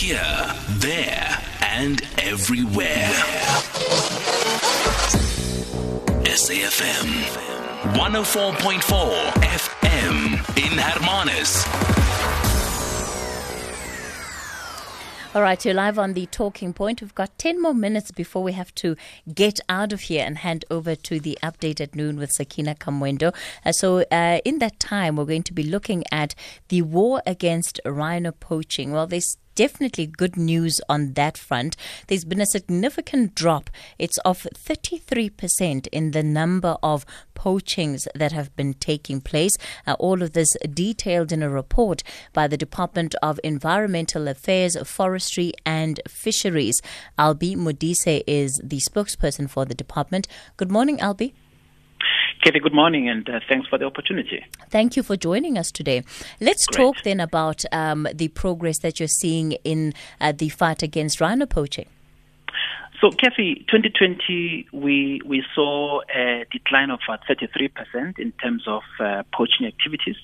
Here, there, and everywhere. SAFM 104.4 FM in Hermanus. All right, you're live on the talking point. We've got 10 more minutes before we have to get out of here and hand over to the update at noon with Sakina Kamwendo. Uh, so, uh, in that time, we're going to be looking at the war against rhino poaching. Well, there's definitely good news on that front. There's been a significant drop. It's of 33% in the number of poachings that have been taking place. Uh, all of this detailed in a report by the Department of Environmental Affairs, Forestry and Fisheries. Albi Modise is the spokesperson for the department. Good morning, Albi. Katie, good morning, and uh, thanks for the opportunity. Thank you for joining us today. Let's Great. talk then about um, the progress that you're seeing in uh, the fight against rhino poaching. So, Kathy, 2020, we we saw a decline of uh, 33% in terms of uh, poaching activities.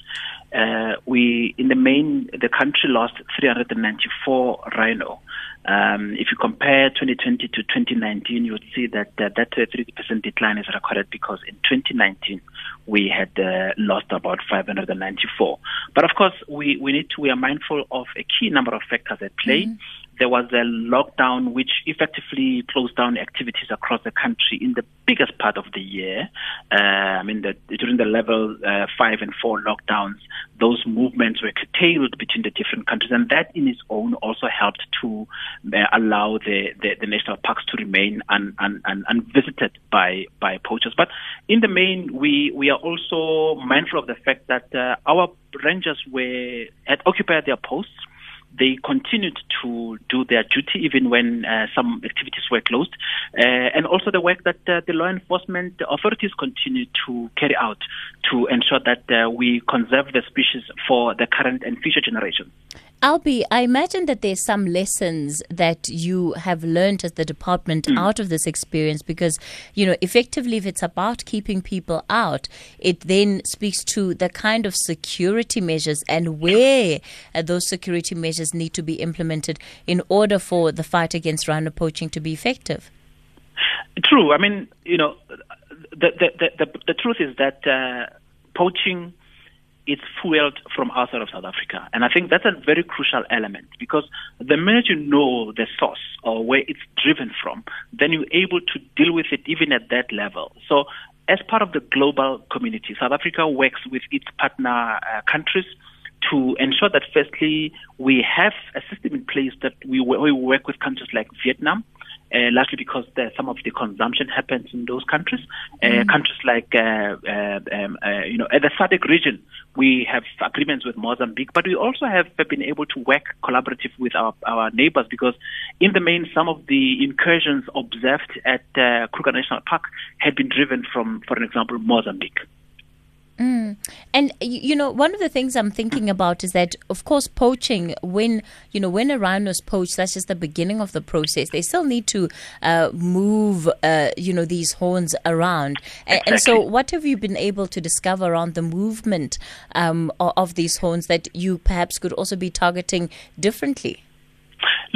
Uh, we, in the main, the country lost 394 rhino. Um, if you compare 2020 to 2019, you would see that uh, that 33% decline is recorded because in 2019 we had uh, lost about 594. But of course, we, we need to we are mindful of a key number of factors at play. Mm-hmm there was a lockdown which effectively closed down activities across the country in the biggest part of the year. Uh, I mean, the, during the level uh, five and four lockdowns, those movements were curtailed between the different countries, and that in its own also helped to uh, allow the, the, the, national parks to remain un, un, un, unvisited by, by poachers. But in the main, we, we are also mindful of the fact that uh, our rangers were had occupied their posts they continued to do their duty even when uh, some activities were closed, uh, and also the work that uh, the law enforcement authorities continue to carry out to ensure that uh, we conserve the species for the current and future generations. Albi, I imagine that there's some lessons that you have learned as the department mm. out of this experience because, you know, effectively, if it's about keeping people out, it then speaks to the kind of security measures and where uh, those security measures need to be implemented in order for the fight against rhino poaching to be effective. True. I mean, you know, the, the, the, the, the truth is that uh, poaching it's fueled from outside of South Africa. And I think that's a very crucial element because the minute you know the source or where it's driven from, then you're able to deal with it even at that level. So as part of the global community, South Africa works with its partner uh, countries to ensure that firstly we have a system in place that we, we work with countries like Vietnam, uh, largely because the, some of the consumption happens in those countries. Uh, mm. Countries like, uh, uh um, uh, you know, at the SADC region, we have agreements with Mozambique, but we also have been able to work collaborative with our, our neighbors because, in the main, some of the incursions observed at uh, Kruger National Park had been driven from, for an example, Mozambique. Mm. And you know, one of the things I'm thinking about is that, of course, poaching. When you know when a rhino is poached, that's just the beginning of the process. They still need to uh, move, uh, you know, these horns around. Exactly. And so, what have you been able to discover around the movement um, of these horns that you perhaps could also be targeting differently?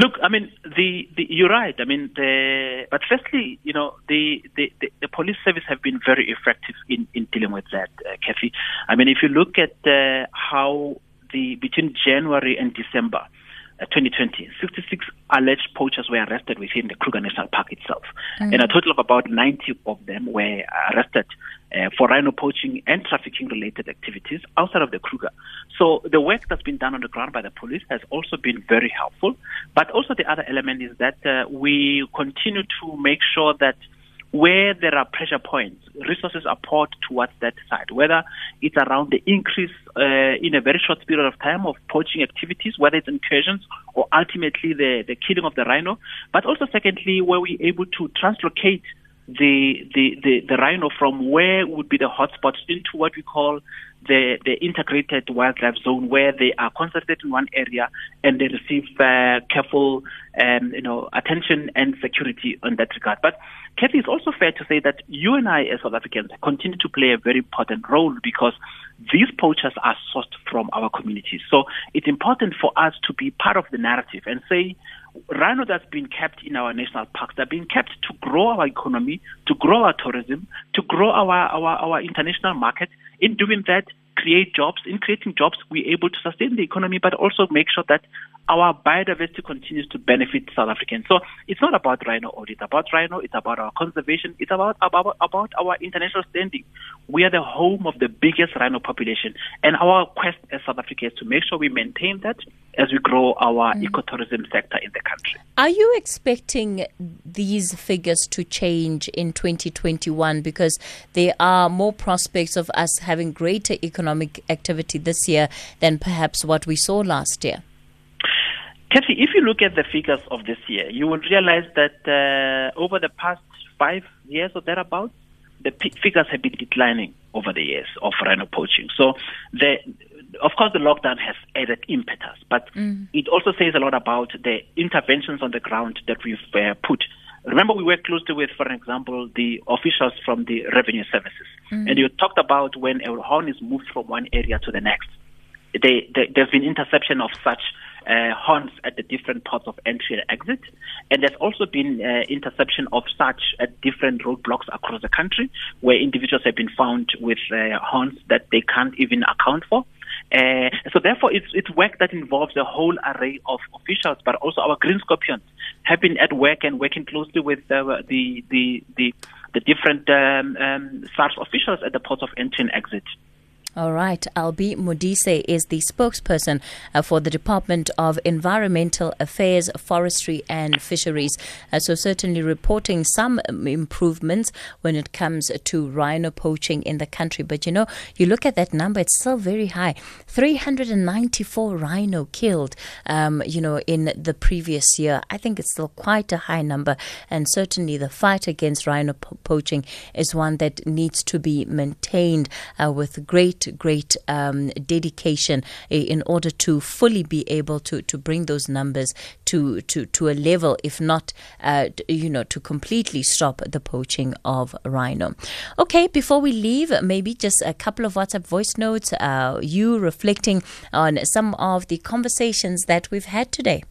Look, I mean, the, the, you're right. I mean, the, but firstly, you know, the, the, the, police service have been very effective in, in dealing with that, uh, Kathy. I mean, if you look at uh, how the between January and December, 2020, uh, 66 alleged poachers were arrested within the Kruger National Park itself. Mm-hmm. And a total of about 90 of them were arrested uh, for rhino poaching and trafficking related activities outside of the Kruger. So the work that's been done on the ground by the police has also been very helpful. But also the other element is that uh, we continue to make sure that where there are pressure points, resources are poured towards that side, whether it's around the increase uh, in a very short period of time of poaching activities, whether it's incursions or ultimately the, the killing of the rhino, but also secondly, we're able to translocate the, the, the, the rhino from where would be the hotspots into what we call the, the integrated wildlife zone where they are concentrated in one area and they receive uh, careful um, you know, attention and security in that regard. But Kathy, it's also fair to say that you and I as South Africans continue to play a very important role because these poachers are sourced from our communities. So it's important for us to be part of the narrative and say, rhino that's been kept in our national parks, they're being kept to grow our economy, to grow our tourism, to grow our, our, our international market. In doing that, create jobs. In creating jobs, we're able to sustain the economy, but also make sure that our biodiversity continues to benefit South Africans. So it's not about rhino only. It's about rhino. It's about our conservation. It's about, about, about our international standing. We are the home of the biggest rhino population. And our quest as South Africa is to make sure we maintain that as we grow our mm. ecotourism sector in the country. Are you expecting these figures to change in 2021 because there are more prospects of us having greater economic activity this year than perhaps what we saw last year? Kathy, if you look at the figures of this year, you will realize that uh, over the past five years or thereabouts, the p- figures have been declining over the years of rhino poaching. So, the, of course, the lockdown has added impetus, but mm. it also says a lot about the interventions on the ground that we've uh, put. Remember, we work closely with, for example, the officials from the revenue services, mm. and you talked about when a horn is moved from one area to the next. They, they, there's been interception of such uh, horns at the different ports of entry and exit. And there's also been uh, interception of such at different roadblocks across the country where individuals have been found with uh, horns that they can't even account for. Uh, so therefore, it's it's work that involves a whole array of officials, but also our green scorpions have been at work and working closely with uh, the the the the different um, um, SARS officials at the ports of entry and exit. All right. Albi Modise is the spokesperson uh, for the Department of Environmental Affairs, Forestry and Fisheries. Uh, so, certainly reporting some um, improvements when it comes to rhino poaching in the country. But you know, you look at that number, it's still very high 394 rhino killed, um, you know, in the previous year. I think it's still quite a high number. And certainly the fight against rhino po- poaching is one that needs to be maintained uh, with great great, great um, dedication in order to fully be able to, to bring those numbers to, to, to a level, if not, uh, you know, to completely stop the poaching of rhino. Okay, before we leave, maybe just a couple of WhatsApp voice notes, uh, you reflecting on some of the conversations that we've had today.